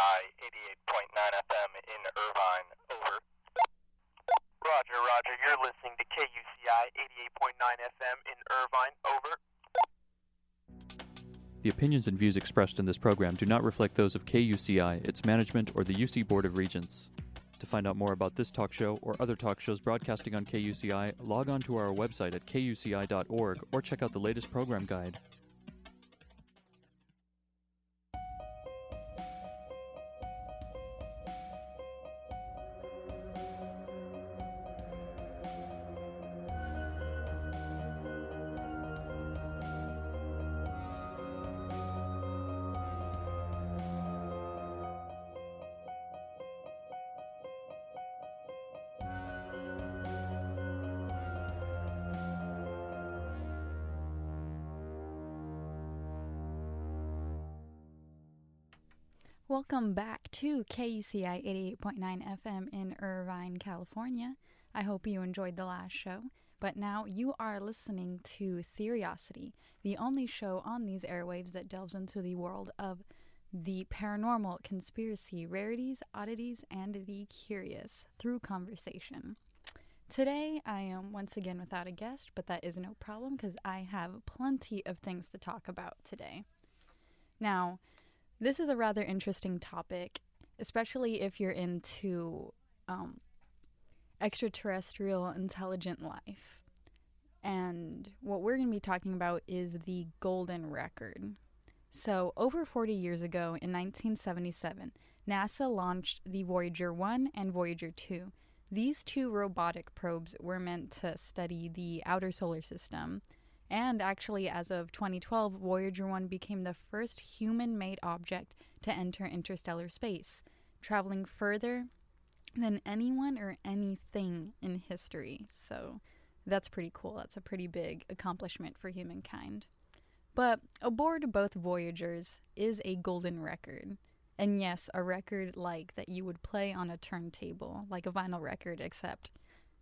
88.9 FM in Irvine. Over. Roger, Roger. You're listening to KUCI 88.9 FM in Irvine. Over. The opinions and views expressed in this program do not reflect those of KUCI, its management, or the UC Board of Regents. To find out more about this talk show or other talk shows broadcasting on KUCI, log on to our website at kuci.org or check out the latest program guide. Welcome back to KUCI 88.9 FM in Irvine, California. I hope you enjoyed the last show. But now you are listening to Theriosity, the only show on these airwaves that delves into the world of the paranormal, conspiracy, rarities, oddities, and the curious through conversation. Today, I am once again without a guest, but that is no problem because I have plenty of things to talk about today. Now, this is a rather interesting topic, especially if you're into um, extraterrestrial intelligent life. And what we're going to be talking about is the Golden Record. So, over 40 years ago, in 1977, NASA launched the Voyager 1 and Voyager 2. These two robotic probes were meant to study the outer solar system and actually, as of 2012, Voyager 1 became the first human made object to enter interstellar space, traveling further than anyone or anything in history. So that's pretty cool. That's a pretty big accomplishment for humankind. But aboard both Voyagers is a golden record. And yes, a record like that you would play on a turntable, like a vinyl record, except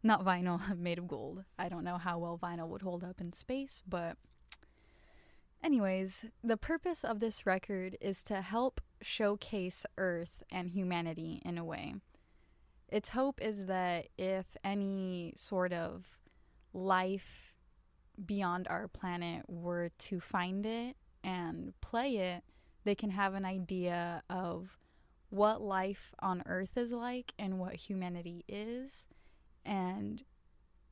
not vinyl, made of gold. I don't know how well vinyl would hold up in space, but. Anyways, the purpose of this record is to help showcase Earth and humanity in a way. Its hope is that if any sort of life beyond our planet were to find it and play it, they can have an idea of what life on Earth is like and what humanity is and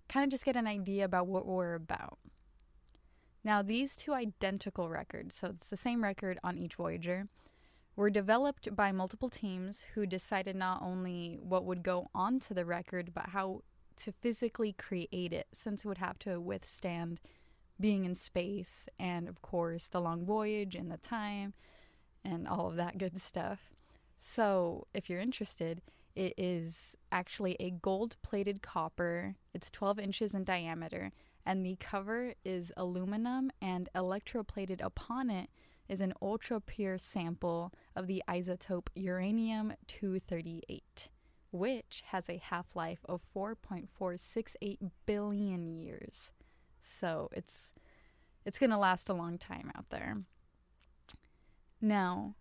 kind of just get an idea about what we're about. Now, these two identical records, so it's the same record on each Voyager, were developed by multiple teams who decided not only what would go onto the record, but how to physically create it, since it would have to withstand being in space and, of course, the long voyage and the time and all of that good stuff. So, if you're interested, it is actually a gold plated copper. It's 12 inches in diameter, and the cover is aluminum, and electroplated upon it is an ultra pure sample of the isotope uranium 238, which has a half life of 4.468 billion years. So it's it's going to last a long time out there. Now,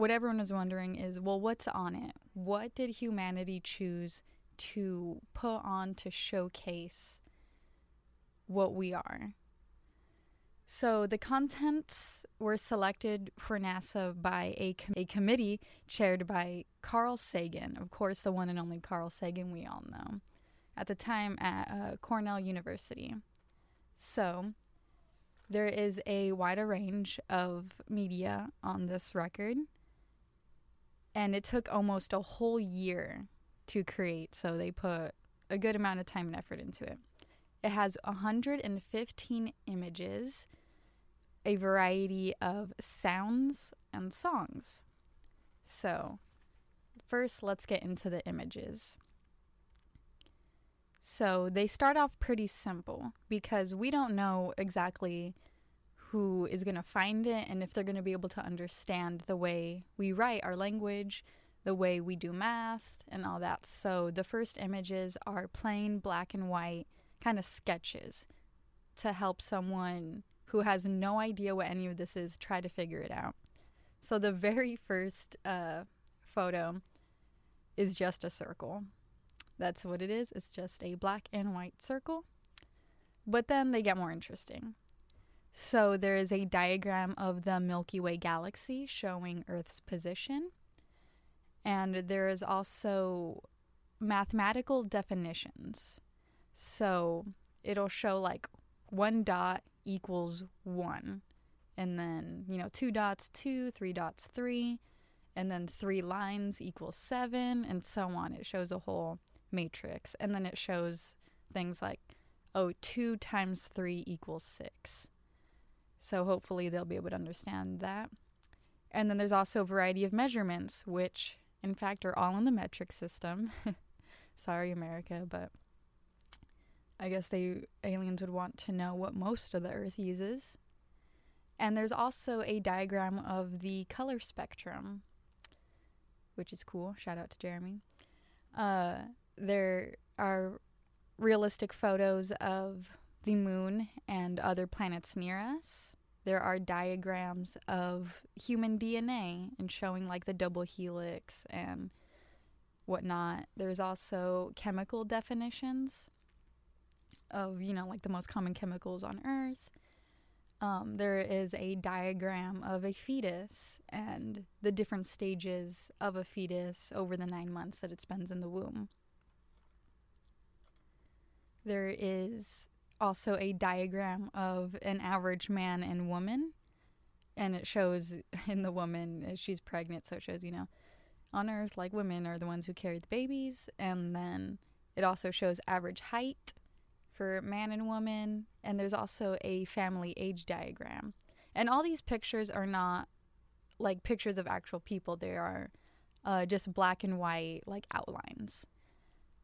what everyone is wondering is well, what's on it? What did humanity choose to put on to showcase what we are? So the contents were selected for NASA by a, com- a committee chaired by Carl Sagan, of course, the one and only Carl Sagan we all know, at the time at uh, Cornell University. So there is a wider range of media on this record and it took almost a whole year to create so they put a good amount of time and effort into it. It has 115 images a variety of sounds and songs. So first let's get into the images. So they start off pretty simple because we don't know exactly who is going to find it and if they're going to be able to understand the way we write our language, the way we do math, and all that. So the first images are plain black and white kind of sketches to help someone who has no idea what any of this is try to figure it out. So the very first uh, photo is just a circle. That's what it is. It's just a black and white circle. But then they get more interesting. So there is a diagram of the Milky Way galaxy showing Earth's position. And there is also mathematical definitions. So it'll show like one dot equals one. And then, you know, two dots, two, three dots, three. And then three lines equals seven, and so on. It shows a whole matrix. And then it shows things like, oh, two times three equals six. So hopefully they'll be able to understand that. And then there's also a variety of measurements, which in fact are all in the metric system. Sorry, America, but I guess they aliens would want to know what most of the Earth uses. And there's also a diagram of the color spectrum, which is cool. Shout out to Jeremy. Uh, there are realistic photos of the moon and other planets near us. There are diagrams of human DNA and showing like the double helix and whatnot. There's also chemical definitions of, you know, like the most common chemicals on Earth. Um, there is a diagram of a fetus and the different stages of a fetus over the nine months that it spends in the womb. There is also a diagram of an average man and woman. And it shows in the woman, uh, she's pregnant, so it shows, you know, on Earth, like women are the ones who carry the babies. And then it also shows average height for man and woman. And there's also a family age diagram. And all these pictures are not like pictures of actual people, they are uh, just black and white, like outlines.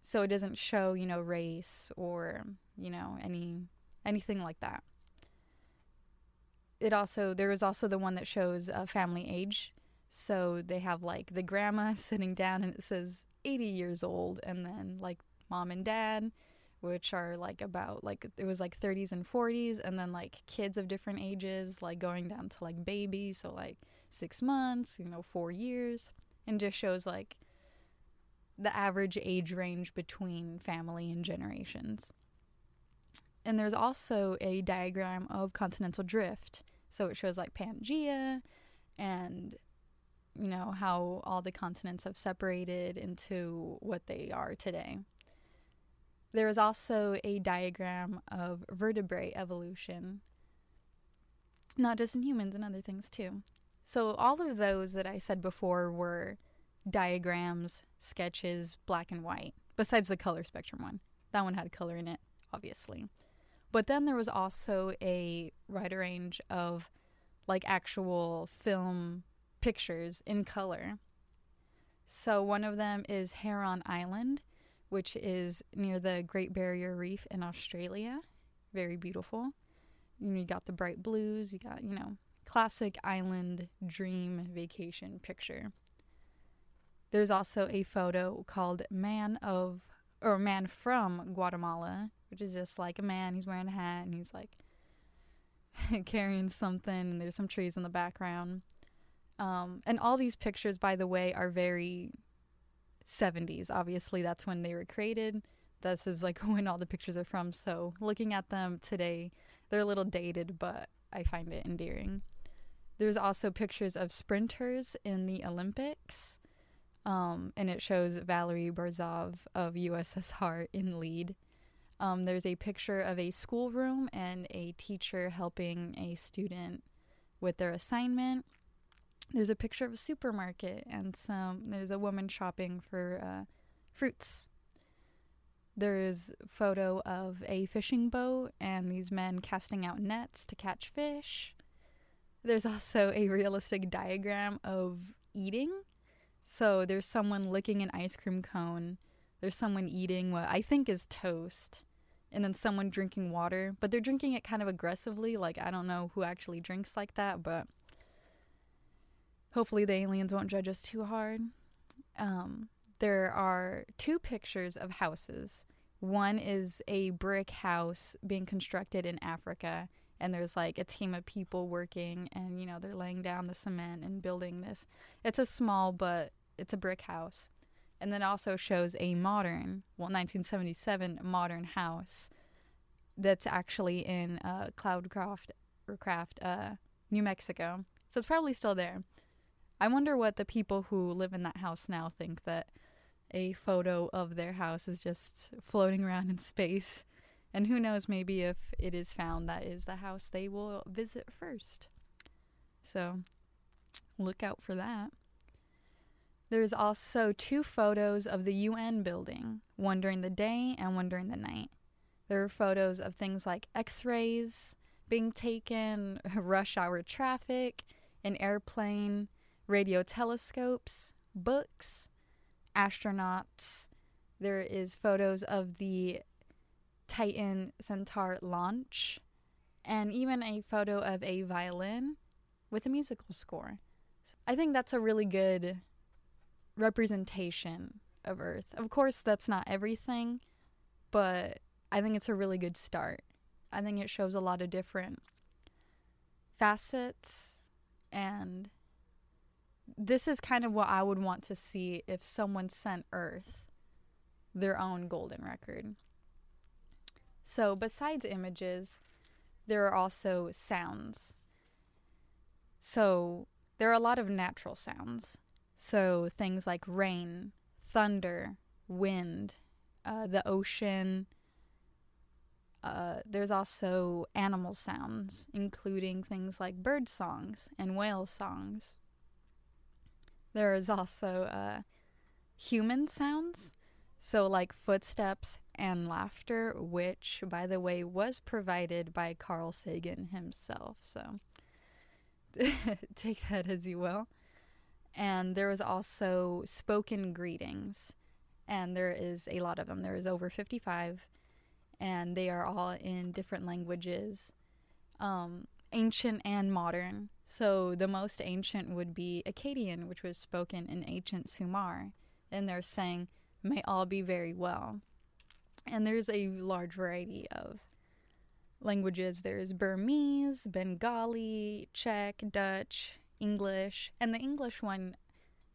So it doesn't show, you know, race or you know, any anything like that. It also there is also the one that shows uh, family age. So they have like the grandma sitting down and it says 80 years old and then like mom and dad which are like about like it was like 30s and 40s and then like kids of different ages like going down to like babies so like 6 months, you know, 4 years and just shows like the average age range between family and generations. And there's also a diagram of continental drift. So it shows like Pangea and you know how all the continents have separated into what they are today. There is also a diagram of vertebrate evolution, not just in humans and other things too. So all of those that I said before were diagrams, sketches, black and white, besides the color spectrum one. That one had color in it, obviously. But then there was also a wide range of like actual film pictures in color. So one of them is Heron Island, which is near the Great Barrier Reef in Australia. Very beautiful. You got the bright blues, you got, you know, classic island dream vacation picture. There's also a photo called Man of or Man from Guatemala, which is just like a man. He's wearing a hat and he's like carrying something, and there's some trees in the background. Um, and all these pictures, by the way, are very 70s. Obviously, that's when they were created. This is like when all the pictures are from. So looking at them today, they're a little dated, but I find it endearing. There's also pictures of sprinters in the Olympics. Um, and it shows Valery Borzov of USSR in lead. Um, there's a picture of a schoolroom and a teacher helping a student with their assignment. There's a picture of a supermarket and some. There's a woman shopping for uh, fruits. There's photo of a fishing boat and these men casting out nets to catch fish. There's also a realistic diagram of eating. So there's someone licking an ice cream cone. There's someone eating what I think is toast and then someone drinking water, but they're drinking it kind of aggressively. Like, I don't know who actually drinks like that, but hopefully the aliens won't judge us too hard. Um, there are two pictures of houses. One is a brick house being constructed in Africa, and there's like a team of people working, and you know, they're laying down the cement and building this. It's a small but it's a brick house. And then also shows a modern, well, 1977 modern house that's actually in uh, Cloudcroft or Craft, uh, New Mexico. So it's probably still there. I wonder what the people who live in that house now think that a photo of their house is just floating around in space. And who knows, maybe if it is found, that is the house they will visit first. So look out for that. There's also two photos of the UN building, one during the day and one during the night. There are photos of things like x rays being taken, rush hour traffic, an airplane, radio telescopes, books, astronauts. There is photos of the Titan Centaur launch, and even a photo of a violin with a musical score. I think that's a really good representation of Earth. Of course, that's not everything, but I think it's a really good start. I think it shows a lot of different facets, and this is kind of what I would want to see if someone sent Earth their own golden record. So, besides images, there are also sounds. So, there are a lot of natural sounds. So, things like rain, thunder, wind, uh, the ocean. Uh, there's also animal sounds, including things like bird songs and whale songs. There is also uh, human sounds, so like footsteps and laughter, which, by the way, was provided by Carl Sagan himself. So take that as you will. And there was also spoken greetings, and there is a lot of them. There is over 55, and they are all in different languages, um, ancient and modern. So the most ancient would be Akkadian, which was spoken in ancient Sumer, and they're saying, May all be very well. And there's a large variety of languages. There's Burmese, Bengali, Czech, Dutch, English, and the English one,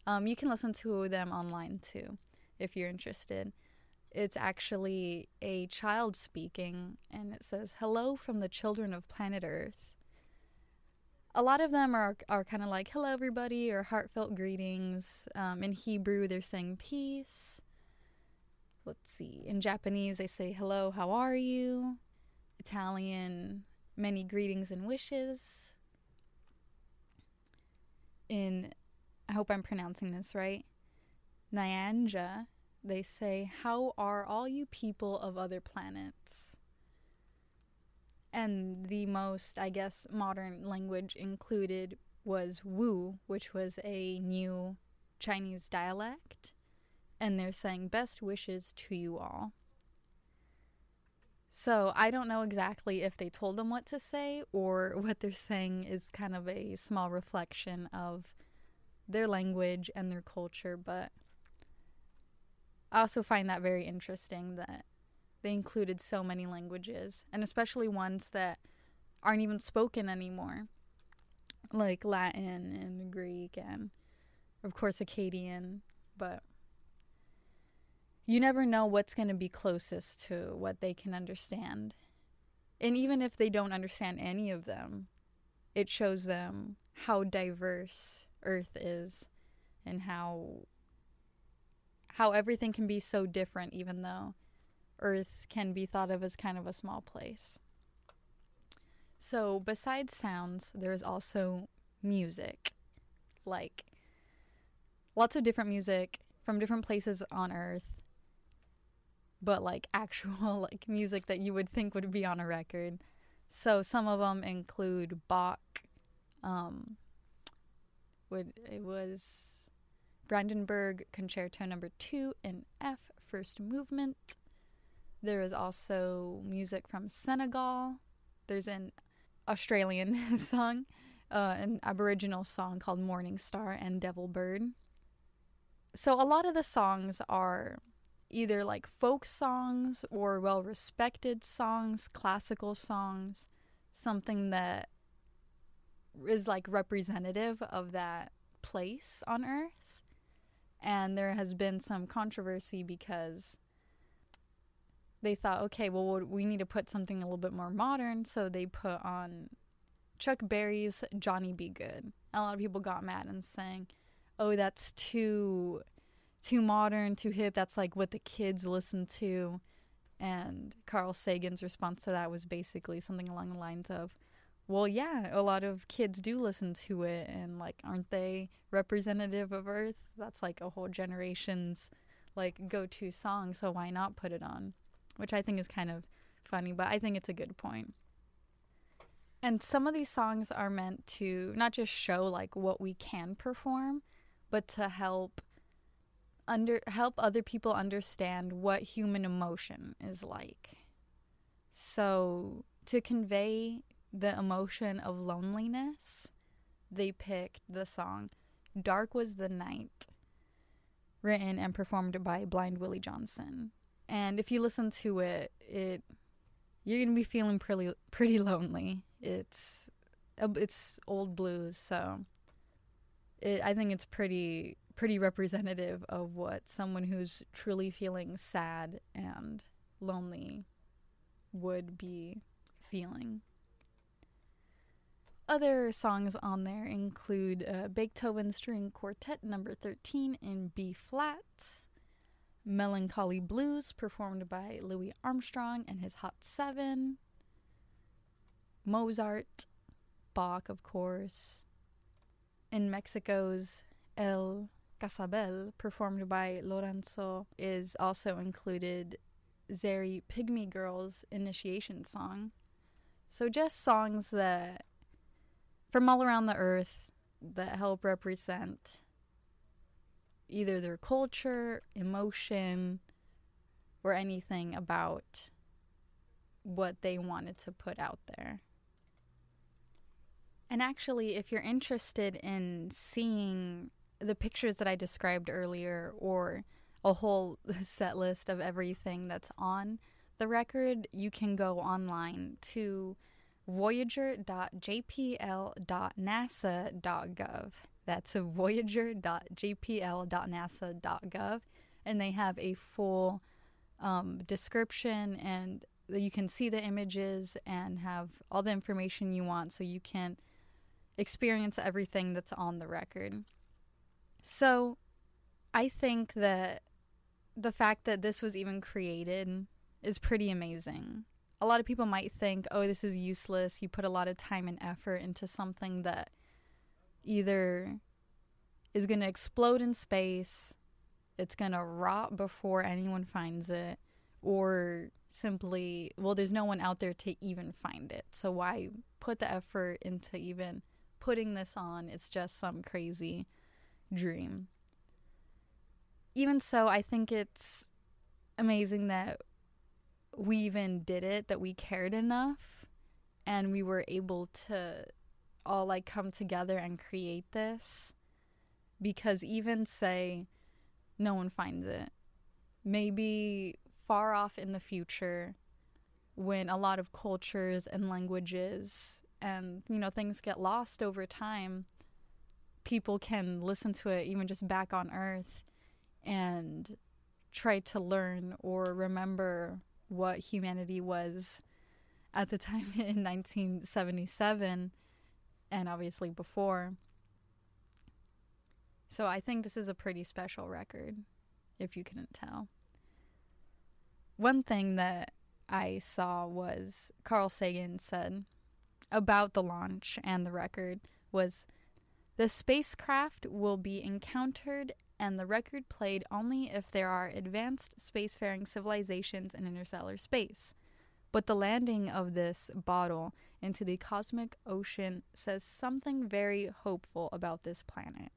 um, you can listen to them online too if you're interested. It's actually a child speaking, and it says, Hello from the children of planet Earth. A lot of them are, are kind of like, Hello, everybody, or heartfelt greetings. Um, in Hebrew, they're saying peace. Let's see. In Japanese, they say, Hello, how are you? Italian, many greetings and wishes. In, I hope I'm pronouncing this right, Nyanja, they say, How are all you people of other planets? And the most, I guess, modern language included was Wu, which was a new Chinese dialect. And they're saying, Best wishes to you all. So I don't know exactly if they told them what to say or what they're saying is kind of a small reflection of their language and their culture, but I also find that very interesting that they included so many languages and especially ones that aren't even spoken anymore, like Latin and Greek and of course Akkadian, but you never know what's going to be closest to what they can understand. And even if they don't understand any of them, it shows them how diverse Earth is and how how everything can be so different even though Earth can be thought of as kind of a small place. So, besides sounds, there's also music. Like lots of different music from different places on Earth but like actual like music that you would think would be on a record. So some of them include Bach. Um, would it was Brandenburg Concerto Number Two in F, first movement. There is also music from Senegal. There's an Australian song, uh, an Aboriginal song called Morning Star and Devil Bird. So a lot of the songs are either like folk songs or well respected songs, classical songs, something that is like representative of that place on earth. And there has been some controversy because they thought, okay, well, we need to put something a little bit more modern. So they put on Chuck Berry's Johnny B. Goode. A lot of people got mad and saying, oh, that's too too modern, too hip. That's like what the kids listen to. And Carl Sagan's response to that was basically something along the lines of, well, yeah, a lot of kids do listen to it, and like, aren't they representative of Earth? That's like a whole generation's like go to song, so why not put it on? Which I think is kind of funny, but I think it's a good point. And some of these songs are meant to not just show like what we can perform, but to help under help other people understand what human emotion is like. So, to convey the emotion of loneliness, they picked the song Dark Was the Night, written and performed by Blind Willie Johnson. And if you listen to it, it you're going to be feeling pretty pretty lonely. It's it's old blues, so it, I think it's pretty pretty representative of what someone who's truly feeling sad and lonely would be feeling. Other songs on there include uh, Beethoven String Quartet number 13 in B flat, Melancholy Blues performed by Louis Armstrong and his Hot Seven, Mozart, Bach, of course, in Mexico's El Cascabel, performed by Lorenzo, is also included Zaire Pygmy Girl's initiation song. So just songs that from all around the earth that help represent either their culture, emotion, or anything about what they wanted to put out there. And actually, if you're interested in seeing the pictures that I described earlier or a whole set list of everything that's on the record, you can go online to voyager.jpl.nasa.gov. That's a voyager.jpl.nasa.gov. And they have a full um, description, and you can see the images and have all the information you want so you can experience everything that's on the record. So I think that the fact that this was even created is pretty amazing. A lot of people might think, oh, this is useless. You put a lot of time and effort into something that either is going to explode in space, it's going to rot before anyone finds it, or simply, well, there's no one out there to even find it. So why put the effort into even putting this on? It's just some crazy dream. Even so, I think it's amazing that we even did it, that we cared enough, and we were able to all like come together and create this. Because even say no one finds it, maybe far off in the future, when a lot of cultures and languages and you know things get lost over time people can listen to it even just back on earth and try to learn or remember what humanity was at the time in 1977 and obviously before. So I think this is a pretty special record, if you couldn't tell. One thing that I saw was Carl Sagan said about the launch and the record was the spacecraft will be encountered and the record played only if there are advanced spacefaring civilizations in interstellar space. But the landing of this bottle into the cosmic ocean says something very hopeful about this planet.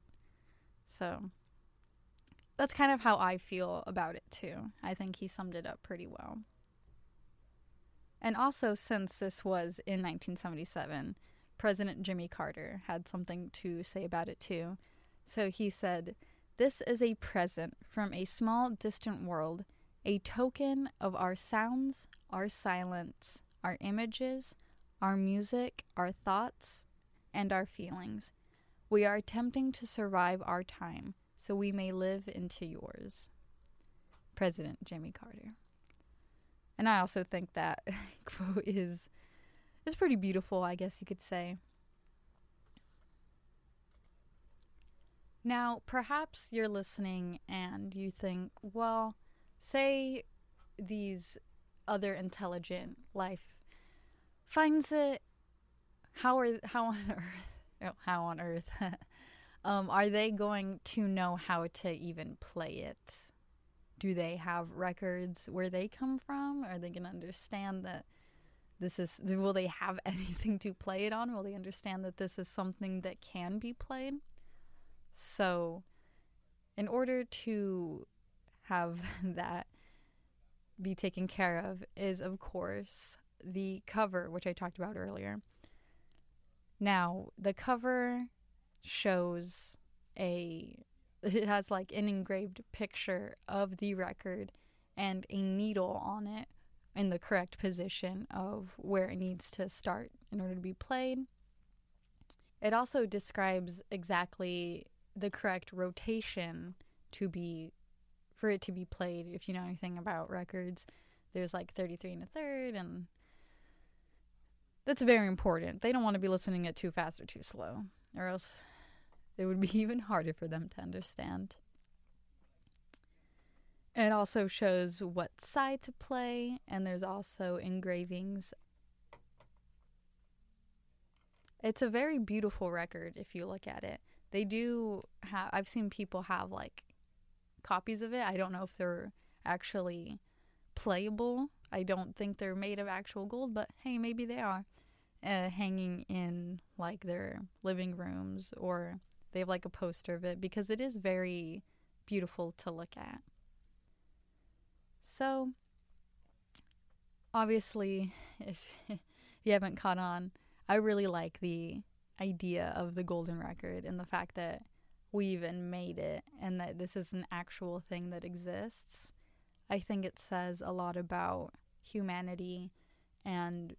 So that's kind of how I feel about it too. I think he summed it up pretty well. And also, since this was in 1977, President Jimmy Carter had something to say about it too. So he said, This is a present from a small, distant world, a token of our sounds, our silence, our images, our music, our thoughts, and our feelings. We are attempting to survive our time, so we may live into yours. President Jimmy Carter. And I also think that quote is is pretty beautiful, I guess you could say. Now, perhaps you're listening and you think, well, say these other intelligent life finds it how are how on earth oh, how on earth um, are they going to know how to even play it do they have records where they come from are they going to understand that this is will they have anything to play it on? Will they understand that this is something that can be played? So in order to have that be taken care of is of course the cover which i talked about earlier. Now the cover shows a it has like an engraved picture of the record and a needle on it in the correct position of where it needs to start in order to be played. It also describes exactly the correct rotation to be for it to be played. If you know anything about records, there's like 33 and a third, and that's very important. They don't want to be listening it too fast or too slow, or else it would be even harder for them to understand. It also shows what side to play, and there's also engravings. It's a very beautiful record if you look at it. They do have, I've seen people have like copies of it. I don't know if they're actually playable. I don't think they're made of actual gold, but hey, maybe they are. Uh, hanging in like their living rooms or they have like a poster of it because it is very beautiful to look at. So, obviously, if you haven't caught on, I really like the idea of the golden record and the fact that we even made it and that this is an actual thing that exists. I think it says a lot about humanity and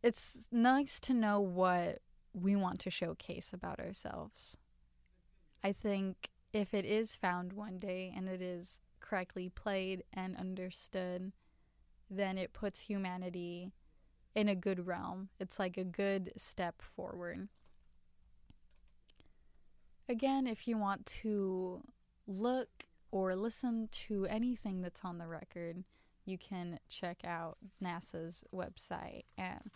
it's nice to know what we want to showcase about ourselves. I think if it is found one day and it is correctly played and understood, then it puts humanity in a good realm. It's like a good step forward. Again, if you want to look or listen to anything that's on the record, you can check out NASA's website and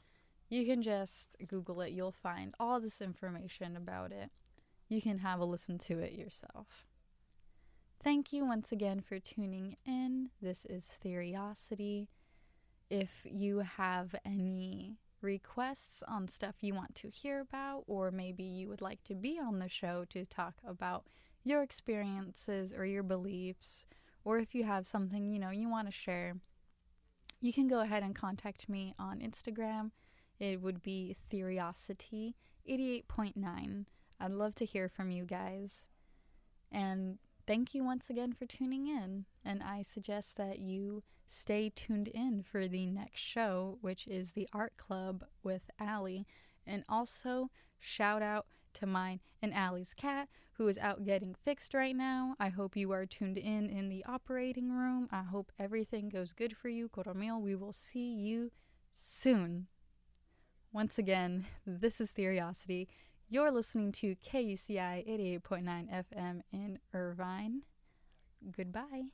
you can just Google it. You'll find all this information about it. You can have a listen to it yourself. Thank you once again for tuning in. This is Theriosity. If you have any requests on stuff you want to hear about, or maybe you would like to be on the show to talk about your experiences or your beliefs, or if you have something you know you want to share, you can go ahead and contact me on Instagram it would be Theriosity 88.9. I'd love to hear from you guys. And thank you once again for tuning in. And I suggest that you stay tuned in for the next show, which is the Art Club with Allie. And also, shout out to mine and Allie's cat, who is out getting fixed right now. I hope you are tuned in in the operating room. I hope everything goes good for you, Coromil. We will see you soon. Once again, this is Theriosity. You're listening to KUCI 88.9 FM in Irvine. Goodbye.